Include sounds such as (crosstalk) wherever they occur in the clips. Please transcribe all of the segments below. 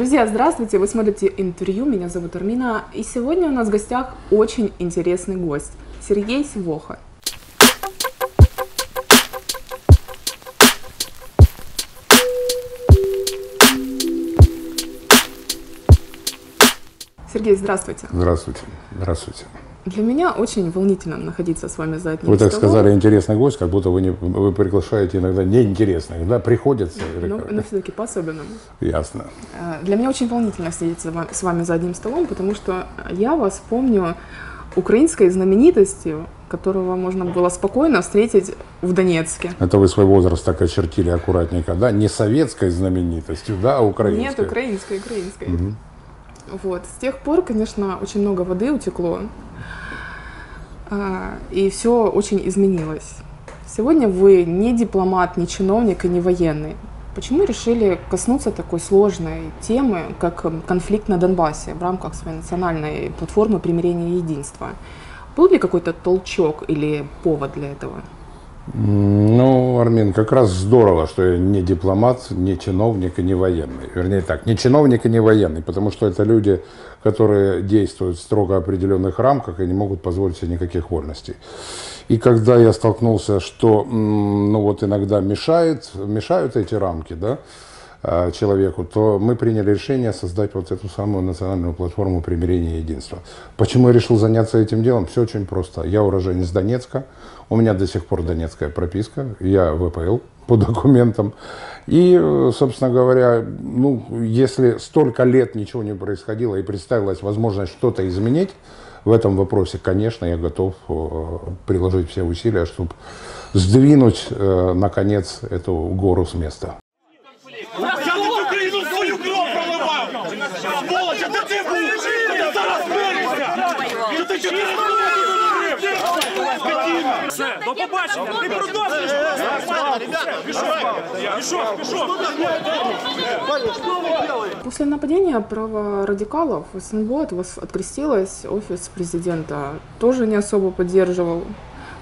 Друзья, здравствуйте! Вы смотрите интервью, меня зовут Армина, и сегодня у нас в гостях очень интересный гость – Сергей Сивоха. Сергей, здравствуйте. Здравствуйте. Здравствуйте. Для меня очень волнительно находиться с вами за одним Вы так столом. сказали, интересный гость, как будто вы, не, вы приглашаете иногда неинтересных, да, приходится. или Но, как? но все-таки по-особенному. Ясно. Э, Для меня очень волнительно сидеть с вами за одним столом, потому что я вас помню украинской знаменитостью, которого можно было спокойно встретить в Донецке. Это вы свой возраст так очертили аккуратненько, да? Не советской знаменитостью, да, а украинской. Нет, украинской, украинской. Вот. С тех пор, конечно, очень много воды утекло, а, и все очень изменилось. Сегодня вы не дипломат, не чиновник и не военный. Почему решили коснуться такой сложной темы, как м, конфликт на Донбассе в рамках своей национальной платформы примирения и единства? Был ли какой-то толчок или повод для этого? Ну, Армин, как раз здорово, что я не дипломат, не чиновник и не военный. Вернее так, не чиновник и не военный, потому что это люди, которые действуют в строго определенных рамках и не могут позволить себе никаких вольностей. И когда я столкнулся, что ну вот иногда мешает, мешают эти рамки, да, а, человеку, то мы приняли решение создать вот эту самую национальную платформу примирения и единства. Почему я решил заняться этим делом? Все очень просто. Я уроженец Донецка, у меня до сих пор донецкая прописка, я ВПЛ по (laughs) документам. И, собственно говоря, ну, если столько лет ничего не происходило и представилась возможность что-то изменить в этом вопросе, конечно, я готов э, приложить все усилия, чтобы сдвинуть, э, наконец, эту гору с места. до побачення! Ти продовжуєш! Пішов, пішов, пішов! После нападения праворадикалов в СНБО от вас открестилась, офис президента тоже не особо поддерживал.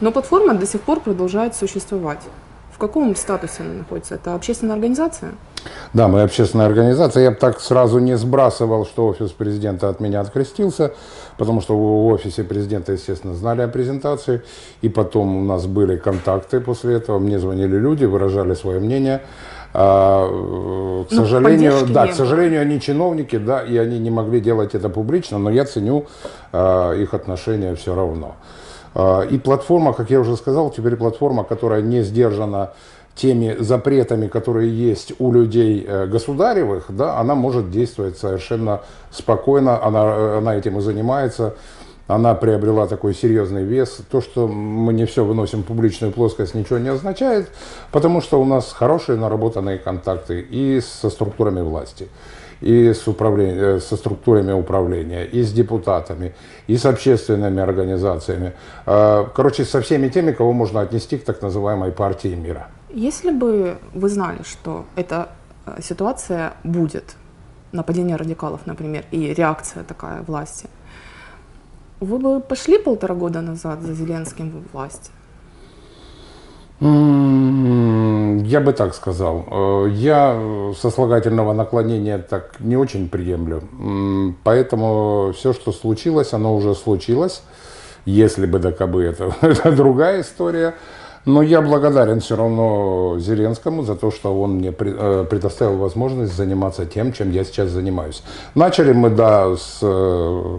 Но платформа до сих пор продолжает существовать. В каком статусе она находится? Это общественная организация? Да, мы общественная организация. Я бы так сразу не сбрасывал, что офис президента от меня открестился, потому что в офисе президента, естественно, знали о презентации. И потом у нас были контакты после этого. Мне звонили люди, выражали свое мнение. А, э, к Но сожалению, да, к сожалению, они чиновники, да, и они не могли делать это публично, но я ценю а, их отношения все равно. А, И платформа, как я уже сказал, теперь платформа, которая не сдержана теми запретами, которые есть у людей э, государевых, да, она может действовать совершенно спокойно, она, э, она этим и занимается, она приобрела такой серьезный вес. То, что мы не все выносим в публичную плоскость, ничего не означает, потому что у нас хорошие наработанные контакты и со структурами власти, и с управлен- э, со структурами управления, и с депутатами, и с общественными организациями. Э, Короче, со всеми теми, кого можно отнести к так называемой партии мира. Если бы вы знали, что эта э, ситуация будет, нападение радикалов, например, и реакция такая власти, вы бы пошли полтора года назад за Зеленским в власть? Я бы так сказал. Э, Я сослагательного наклонения так не очень приемлю. Поэтому все, что случилось, оно уже случилось. Если бы да кабы это, это (laughs) другая история. Но я благодарен все равно Зеленскому за то, что он мне э, предоставил возможность заниматься тем, чем я сейчас занимаюсь. Начали мы, да, с, э,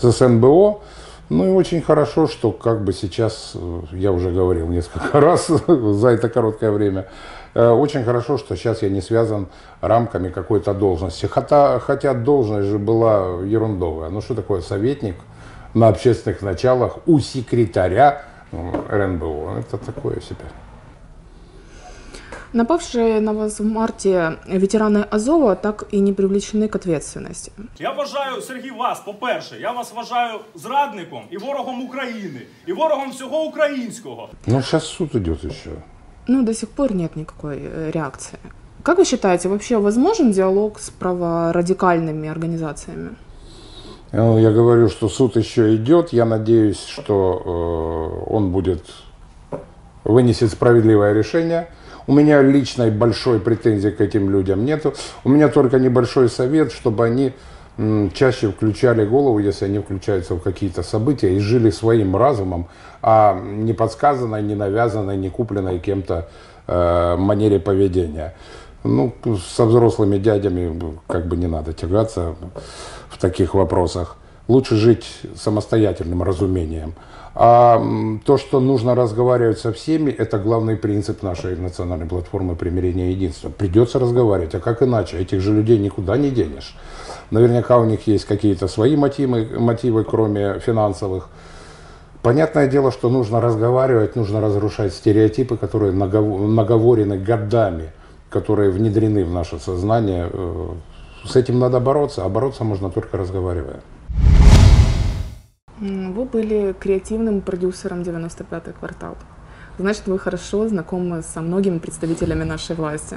с СНБО. Ну и очень хорошо, что как бы сейчас, э, я уже говорил несколько (laughs) раз за это короткое время, э, очень хорошо, что сейчас я не связан рамками какой-то должности. Хотя, хотя должность же была ерундовая. Ну что такое советник на общественных началах у секретаря РНБО? Это такое себе. Напавшие на вас в марте ветераны Азова так и не привлечены к ответственности. Я вважаю, Сергій, вас, по-перше, я вас вважаю зрадником і ворогом України, і ворогом всього українського. Ну сейчас суд идет еще. Ну, до сих пор нет никакой э, реакции. Как вы считаете, вообще возможен диалог с праворадикальными организациями? Ну, Я говорю, что суд еще идет. Я надеюсь, что э, он будет вынесет справедливое решение. У меня личной большой претензии к этим людям нету. У меня только небольшой совет, чтобы они чаще включали голову, если они включаются в какие-то события и жили своим разумом, а не подсказанной, не навязанной, не купленной кем-то э, манере поведения. Ну, со взрослыми дядями как бы не надо тягаться в таких вопросах. Лучше жить самостоятельным разумением. А то, что нужно разговаривать со всеми, это главный принцип нашей национальной платформы примирения и единства. Придется разговаривать, а как иначе? Этих же людей никуда не денешь. Наверняка у них есть какие-то свои мотивы, мотивы, кроме финансовых. Понятное дело, что нужно разговаривать, нужно разрушать стереотипы, которые наговорены годами, которые внедрены в наше сознание. Э, с этим надо бороться, а бороться можно только разговаривая. Вы были креативным продюсером 95-й квартал. Значит, вы хорошо знакомы со многими представителями нашей власти.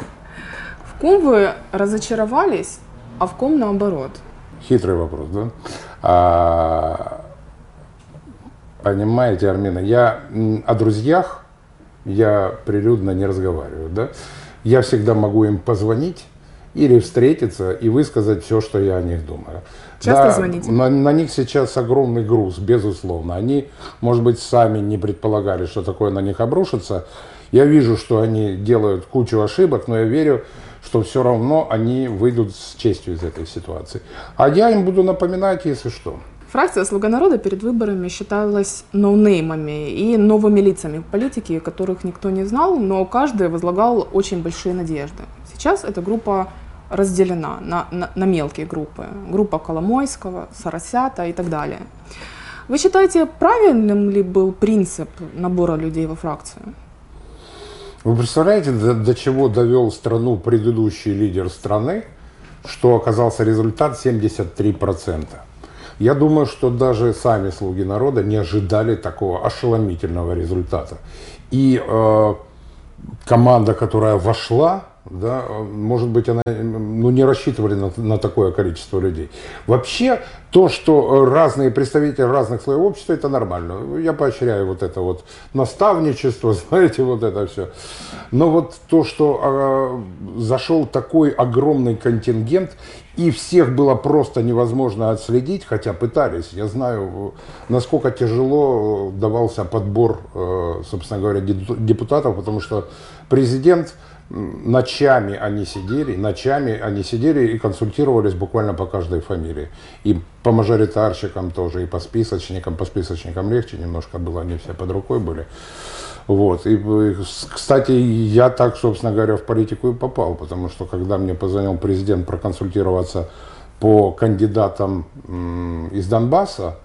В ком вы разочаровались а в ком наоборот? Хитрый вопрос, да? А, понимаете, Армина, я о друзьях я прилюдно не разговариваю, да? Я всегда могу им позвонить или встретиться и высказать все, что я о них думаю. Часто да, звоните? На, на них сейчас огромный груз, безусловно. Они, может быть, сами не предполагали, что такое на них обрушится. Я вижу, что они делают кучу ошибок, но я верю, что все равно они выйдут с честью из этой ситуации. А я им буду напоминать, если что. Фракция «Слуга народа» перед выборами считалась ноунеймами и новыми лицами в политике, которых никто не знал, но каждый возлагал очень большие надежды. Сейчас эта группа разделена на, на, на мелкие группы. Группа Коломойского, Соросята и так далее. Вы считаете, правильным ли был принцип набора людей во фракцию? Вы представляете, до, до чего довел страну предыдущий лидер страны, что оказался результат 73%. Я думаю, что даже сами слуги народа не ожидали такого ошеломительного результата. И э, команда, которая вошла, да, может быть, она ну, не рассчитывали на, на такое количество людей. Вообще, то, что разные представители разных слоев общества, это нормально. Я поощряю вот это вот наставничество, (laughs) знаете, вот это все. Но вот то, что э, зашел такой огромный контингент, и всех было просто невозможно отследить, хотя пытались. Я знаю, насколько тяжело давался подбор, э, собственно говоря, депутатов, потому что президент ночами они сидели, ночами они сидели и консультировались буквально по каждой фамилии. И по мажоритарщикам тоже, и по списочникам. По списочникам легче немножко было, они все под рукой были. Вот. И, кстати, я так, собственно говоря, в политику и попал, потому что когда мне позвонил президент проконсультироваться по кандидатам из Донбасса,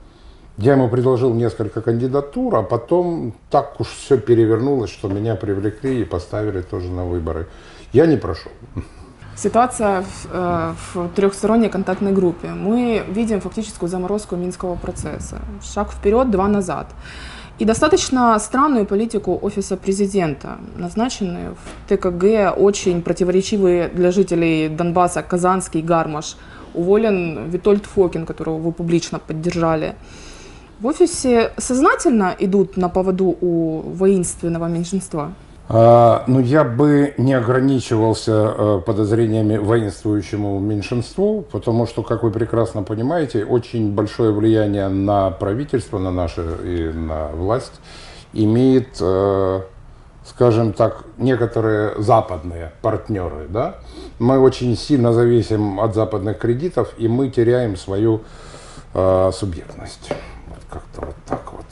я ему предложил несколько кандидатур, а потом так уж все перевернулось, что меня привлекли и поставили тоже на выборы. Я не прошел. Ситуация в, э, в трехсторонней контактной группе. Мы видим фактическую заморозку Минского процесса. Шаг вперед, два назад. И достаточно странную политику Офиса президента. Назначенные в ТКГ очень противоречивые для жителей Донбасса Казанский Гармаш. Уволен Витольд Фокин, которого вы публично поддержали. В офисе сознательно идут на поводу у воинственного меньшинства? А, ну, я бы не ограничивался а, подозрениями воинствующему меньшинству, потому что, как вы прекрасно понимаете, очень большое влияние на правительство, на наше и на власть имеет, а, скажем так, некоторые западные партнеры. Да? Мы очень сильно зависим от западных кредитов, и мы теряем свою а, субъектность как-то вот так вот.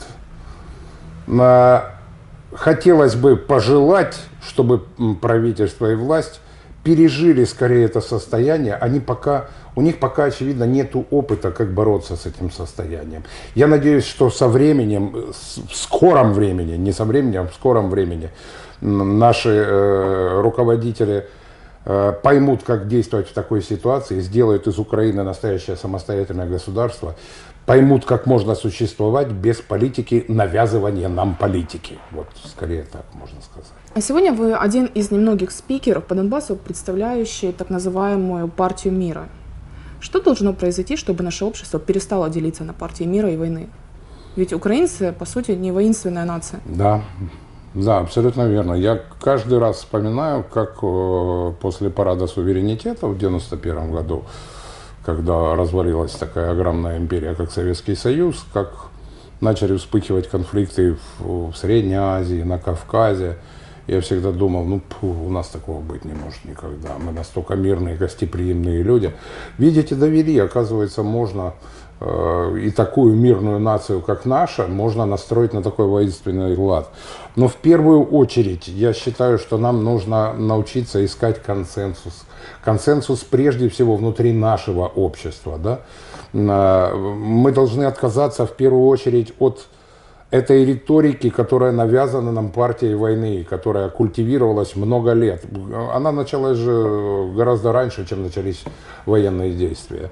Хотелось бы пожелать, чтобы правительство и власть пережили скорее это состояние. Они пока, у них пока, очевидно, нет опыта, как бороться с этим состоянием. Я надеюсь, что со временем, в скором времени, не со временем, а в скором времени, наши э, руководители э, поймут, как действовать в такой ситуации, сделают из Украины настоящее самостоятельное государство, поймут, как можно существовать без политики, навязывания нам политики. Вот скорее так можно сказать. А сегодня вы один из немногих спикеров по Донбассу, представляющий так называемую партию мира. Что должно произойти, чтобы наше общество перестало делиться на партии мира и войны? Ведь украинцы, по сути, не воинственная нация. Да, Да, абсолютно верно. Я каждый раз вспоминаю, как э, после парада суверенитета в 91 году, когда развалилась такая огромная империя, как Советский Союз, как начали вспыхивать конфликты в, в Средней Азии, на Кавказе. Я всегда думал, ну, пу, у нас такого быть не может никогда. Мы настолько мирные, гостеприимные люди. Видите, довели, оказывается, можно и такую мирную нацию, как наша, можно настроить на такой воинственный лад. Но в первую очередь я считаю, что нам нужно научиться искать консенсус. Консенсус прежде всего внутри нашего общества. Да? Э, мы должны отказаться в первую очередь от этой риторики, которая навязана нам партией войны, которая культивировалась много лет. Она началась же гораздо раньше, чем начались военные действия.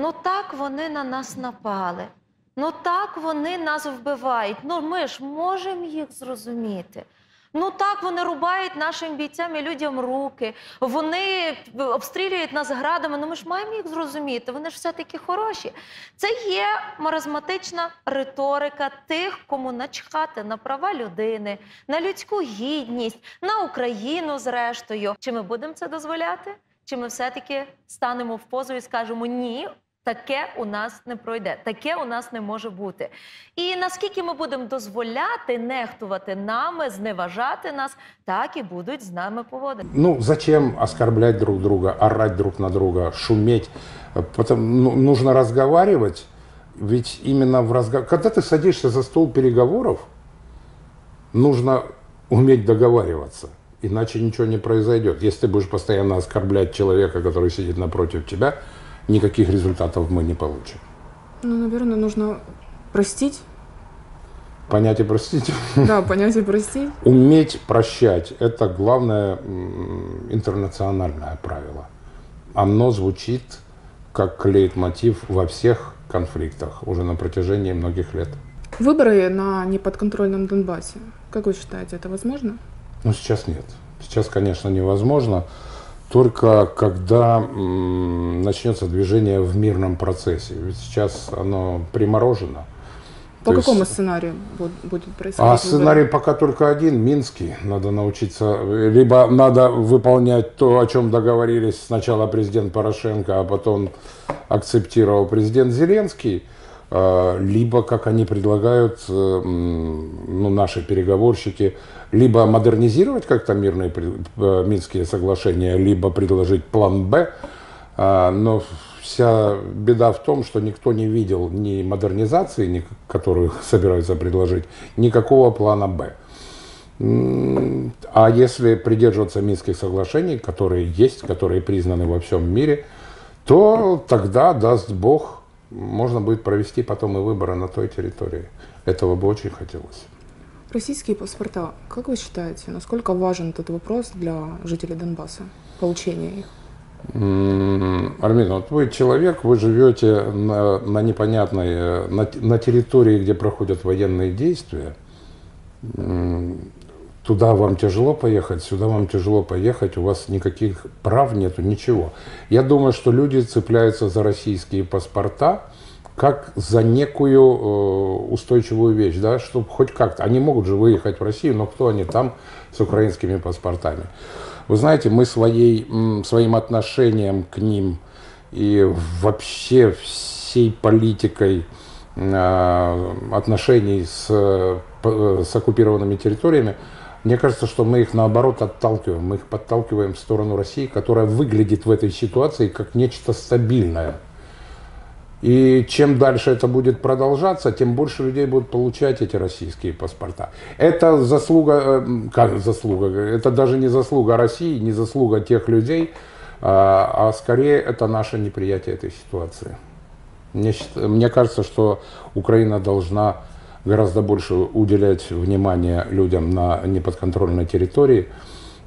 Ну так вони на нас напали. Ну так вони нас вбивають. Ну ми ж можемо їх зрозуміти. Ну так вони рубають нашим бійцям і людям руки. Вони обстрілюють нас градами. Ну ми ж маємо їх зрозуміти. Вони ж все таки хороші. Це є маразматична риторика тих, кому начхати на права людини, на людську гідність, на Україну, зрештою. Чи ми будемо це дозволяти? Чи ми все-таки станемо в позу і скажемо ні? Таке у нас не пройде, таке у нас не може бути. І наскільки ми будемо дозволяти нехтувати нами, зневажати нас, так і будуть з нами поводити. Ну, зачем оскорблять друг друга, орать друг на друга, шуметь? Потом, ну, нужно разговаривать, ведь именно в разговор... Когда ты садишься за стол переговоров, нужно уметь договариваться, иначе ничего не произойдет. Если ты будешь постоянно оскорблять человека, который сидит напротив тебя, никаких результатов мы не получим. Ну, наверное, нужно простить. Понять и простить. (laughs) Да, понять и простить. Уметь прощать – это главное интернациональное правило. Оно звучит как лейтмотив во всех конфликтах уже на протяжении многих лет. Выборы на неподконтрольном Донбассе. Как вы считаете, это возможно? Но сейчас нет. Сейчас, конечно, невозможно. Только когда начнется движение в мирном процессе. Ведь сейчас оно приморожено. По То есть- какому сценарию буд- будет происходить? А сценарий пока только один, Минский. Надо научиться, либо надо выполнять то, о чем договорились сначала президент Порошенко, а потом акцептировал президент Зеленский, либо, как они предлагают, э, ну, наши переговорщики, либо модернизировать как-то мирные э, Минские соглашения, либо предложить план «Б», а, но вся беда в том, что никто не видел ни модернизации, ни- которую (laughs) собираются предложить, никакого плана «Б». А если придерживаться Минских соглашений, которые есть, которые признаны во всем мире, то тогда, даст Бог, можно будет провести потом и выборы на той территории. Этого бы очень хотелось. Российские паспорта. Как вы считаете, насколько важен этот вопрос для жителей Донбасса? Получение их. Армин, вот вы человек, вы живете на, на непонятной, э, на, на территории, где проходят военные действия. Туда вам тяжело поехать, сюда вам тяжело поехать, у вас никаких прав нету, ничего. Я думаю, что люди цепляются за российские паспорта как за некую э, устойчивую вещь, да, чтобы хоть как-то. Они могут же выехать в Россию, но кто они там с украинскими паспортами? Вы знаете, мы своей, своим отношением к ним и вообще всей политикой э, отношений с, э, п- с оккупированными территориями, мне кажется, что мы их наоборот отталкиваем. Мы их подталкиваем в сторону России, которая выглядит в этой ситуации как нечто стабильное. И чем дальше это будет продолжаться, тем больше людей будут получать эти российские паспорта. Это заслуга, э, как заслуга, это даже не заслуга России, не заслуга тех людей, а, а скорее это наше неприятие этой ситуации. Мне, мне кажется, что Украина должна гораздо больше уделять внимание людям на неподконтрольной территории,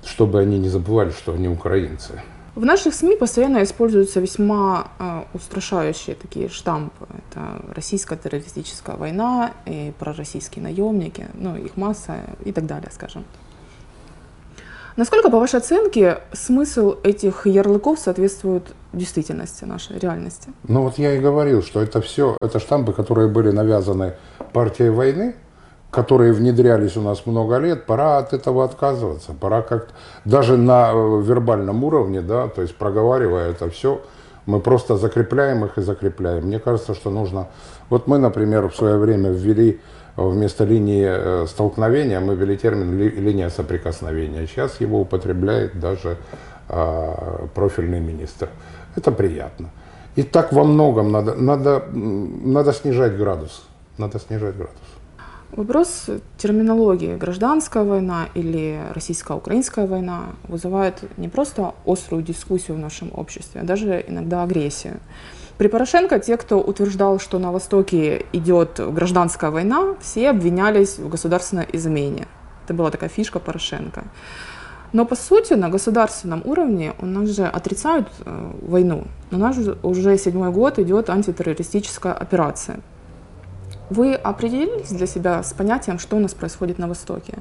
чтобы они не забывали, что они украинцы. В наших СМИ постоянно используются весьма э, устрашающие такие штампы. Это российская террористическая война и пророссийские наемники, ну, их масса и так далее, скажем. Насколько, по вашей оценке, смысл этих ярлыков соответствует действительности нашей реальности? Ну вот я и говорил, что это все, это штампы, которые были навязаны партией войны, которые внедрялись у нас много лет, пора от этого отказываться. Пора как даже на э, вербальном уровне, да, то есть проговаривая это все, мы просто закрепляем их и закрепляем. Мне кажется, что нужно... Вот мы, например, в свое время ввели вместо линии э, столкновения, мы ввели термин ли, линия соприкосновения. Сейчас его употребляет даже э, профильный министр. Это приятно. И так во многом надо, надо, надо снижать градус. Надо снижать градус. Вопрос терминологии гражданская война или российско-украинская война вызывает не просто острую дискуссию в нашем обществе, а даже иногда агрессию. При Порошенко те, кто утверждал, что на Востоке идет гражданская война, все обвинялись в государственной измене. Это была такая фишка Порошенко. Но по сути на государственном уровне у нас же отрицают э, войну. У нас уже седьмой год идет антитеррористическая операция. Вы определились для себя с понятием, что у нас происходит на Востоке?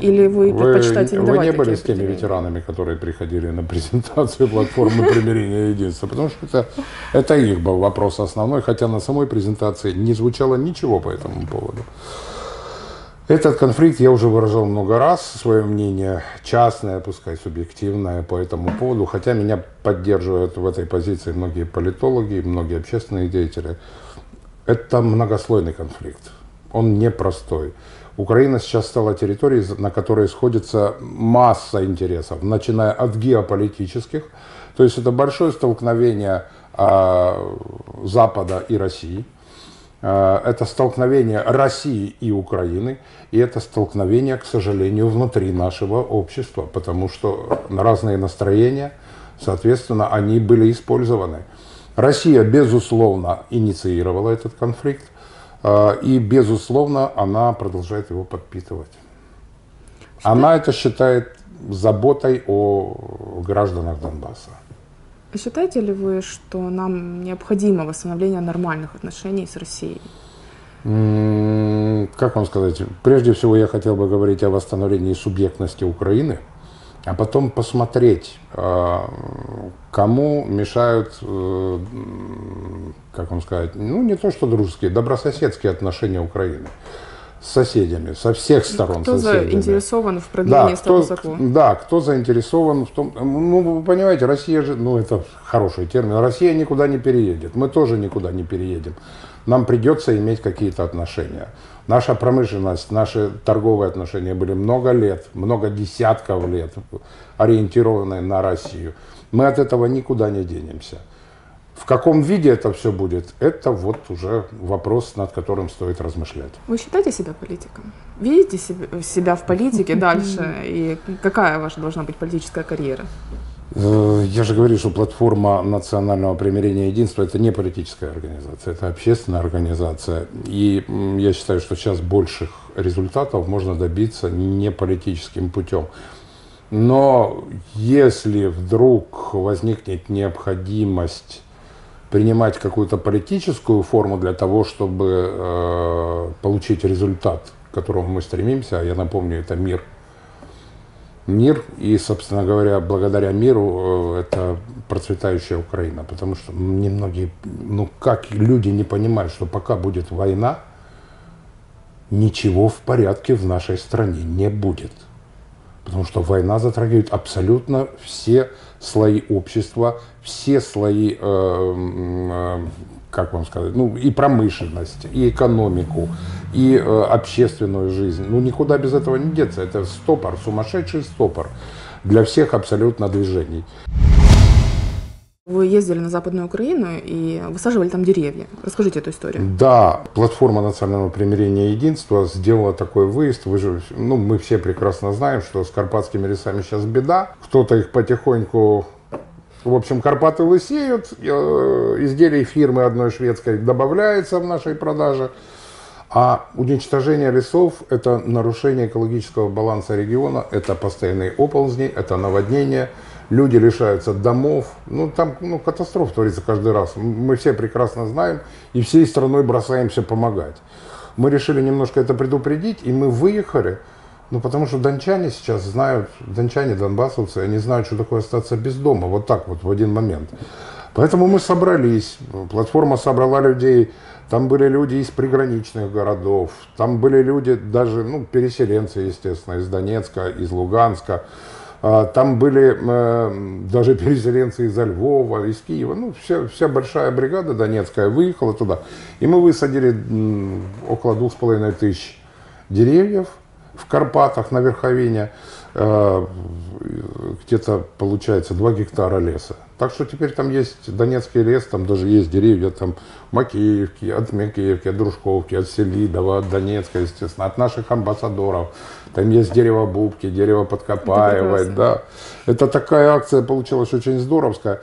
Или вы предпочитаете не Вы не были с теми ветеранами, которые приходили на презентацию платформы примирения и единства, потому что это, это их был вопрос основной, хотя на самой презентации не звучало ничего по этому поводу. Этот конфликт я уже выражал много раз, свое мнение частное, пускай субъективное по этому поводу, хотя меня поддерживают в этой позиции многие политологи, многие общественные деятели. Это многослойный конфликт. Он непростой. Украина сейчас стала территорией, на которой сходится масса интересов, начиная от геополитических, то есть это большое столкновение э, Запада и России, э, это столкновение России и Украины, и это столкновение, к сожалению, внутри нашего общества, потому что разные настроения, соответственно, они были использованы. Россия, безусловно, инициировала этот конфликт, а, и, безусловно, она продолжает его подпитывать. Она это считает заботой о гражданах Донбасса. Считаете ли вы, что нам необходимо восстановление нормальных отношений с Россией? Как вам сказать? Прежде всего я хотел бы говорить о восстановлении субъектности Украины – а потом посмотреть, а, кому мешают, э, как вам сказать, ну не то что дружеские, добрососедские отношения Украины с соседями, со всех сторон. Кто соседями. заинтересован в продлении да, кто, статуса Да, кто заинтересован в том, ну вы понимаете, Россия же, ну это хороший термин, Россия никуда не переедет, мы тоже никуда не переедем. Нам придется иметь какие-то отношения. Наша промышленность, наши торговые отношения были много лет, много десятков лет ориентированы на Россию. Мы от этого никуда не денемся. В каком виде это все будет, это вот уже вопрос, над которым стоит размышлять. Вы считаете себя политиком? Видите себя в политике (laughs) дальше? И какая ваша должна быть политическая карьера? Э, я же говорю, что платформа национального примирения и единства – это не политическая организация, это общественная организация. И я считаю, что сейчас больших результатов можно добиться не политическим путем. Но если вдруг возникнет необходимость принимать какую-то политическую форму для того, чтобы э, получить результат, к которому мы стремимся, а я напомню, это мир – мир, и, собственно говоря, благодаря миру э, это процветающая Украина, потому что немногие, ну как люди не понимают, что пока будет война, ничего в порядке в нашей стране не будет. Потому что война затрагивает абсолютно все слои общества, все слои, э, э, как вам сказать, ну и промышленность, и экономику, и э, общественную жизнь. Ну, никуда без этого не деться. Это стопор, сумасшедший стопор для всех абсолютно движений. Вы ездили на Западную Украину и высаживали там деревья. Расскажите эту историю. Да, платформа национального примирения и единства сделала такой выезд. Вы же, ну, мы все прекрасно знаем, что с карпатскими лесами сейчас беда. Кто-то их потихоньку в общем, Карпаты лысеют, э, изделий фирмы одной шведской добавляется в нашей продаже. А уничтожение лесов – это нарушение экологического баланса региона, это постоянные оползни, это наводнение, люди лишаются домов. Ну, там ну, катастрофа творится каждый раз. Мы все прекрасно знаем и всей страной бросаемся помогать. Мы решили немножко это предупредить, и мы выехали, ну, потому что дончане сейчас знают, дончане, донбассовцы, они знают, что такое остаться без дома, вот так вот в один момент. Поэтому мы собрались, платформа собрала людей, там были люди из приграничных городов, там были люди даже, ну, переселенцы, естественно, из Донецка, из Луганска, а, там были э, даже переселенцы из Львова, из Киева, ну, вся, вся большая бригада донецкая выехала туда, и мы высадили около двух с половиной тысяч деревьев в Карпатах на Верховине, э, где-то получается 2 гектара леса. Так что теперь там есть Донецкий лес, там даже есть деревья там Макеевки, от Макеевки, от Дружковки, от Селидова, от Донецка, естественно, от наших амбассадоров. Там есть дерево Бубки, дерево Подкопаевой, Это да. Это такая акция получилась очень здоровская.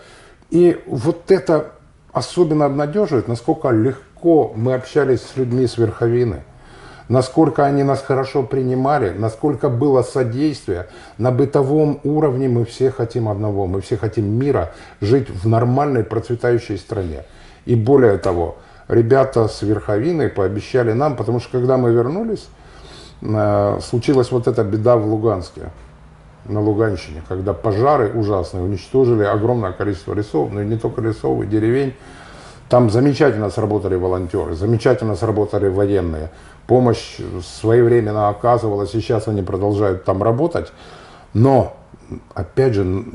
И вот это особенно обнадеживает, насколько легко мы общались с людьми с Верховины насколько они нас хорошо принимали, насколько было содействие. На бытовом уровне мы все хотим одного, мы все хотим мира, жить в нормальной процветающей стране. И более того, ребята с Верховины пообещали нам, потому что когда мы вернулись, э, случилась вот эта беда в Луганске, на Луганщине, когда пожары ужасные уничтожили огромное количество лесов, но и не только лесов, и деревень. Там замечательно сработали волонтеры, замечательно сработали военные помощь своевременно оказывалась, сейчас они продолжают там работать. Но, опять же,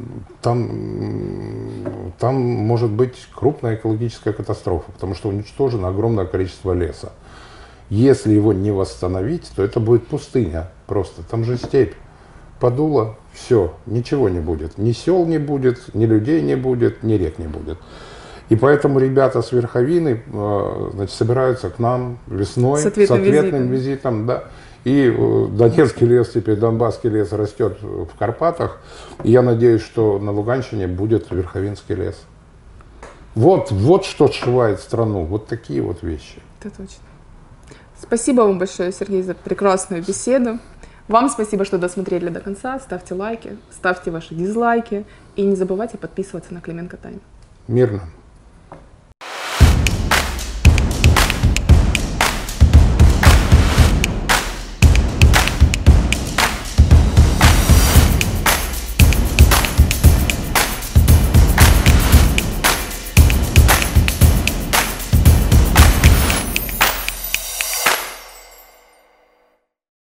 там, там может быть крупная экологическая катастрофа, потому что уничтожено огромное количество леса. Если его не восстановить, то это будет пустыня просто. Там же степь. Подуло, все, ничего не будет. Ни сел не будет, ни людей не будет, ни рек не будет. И поэтому ребята с Верховины э, значит, собираются к нам весной С ответным ответным визитом. визитом. да. И э, Донецкий лес, теперь Донбасский лес растет в Карпатах. И я надеюсь, что на Луганщине будет Верховинский лес. Вот, вот что сшивает страну. Вот такие вот вещи. Это точно. Спасибо вам большое, Сергей, за прекрасную беседу. Вам спасибо, что досмотрели до конца. Ставьте лайки, ставьте ваши дизлайки. И не забывайте подписываться на Клименко Тайм. Мирно.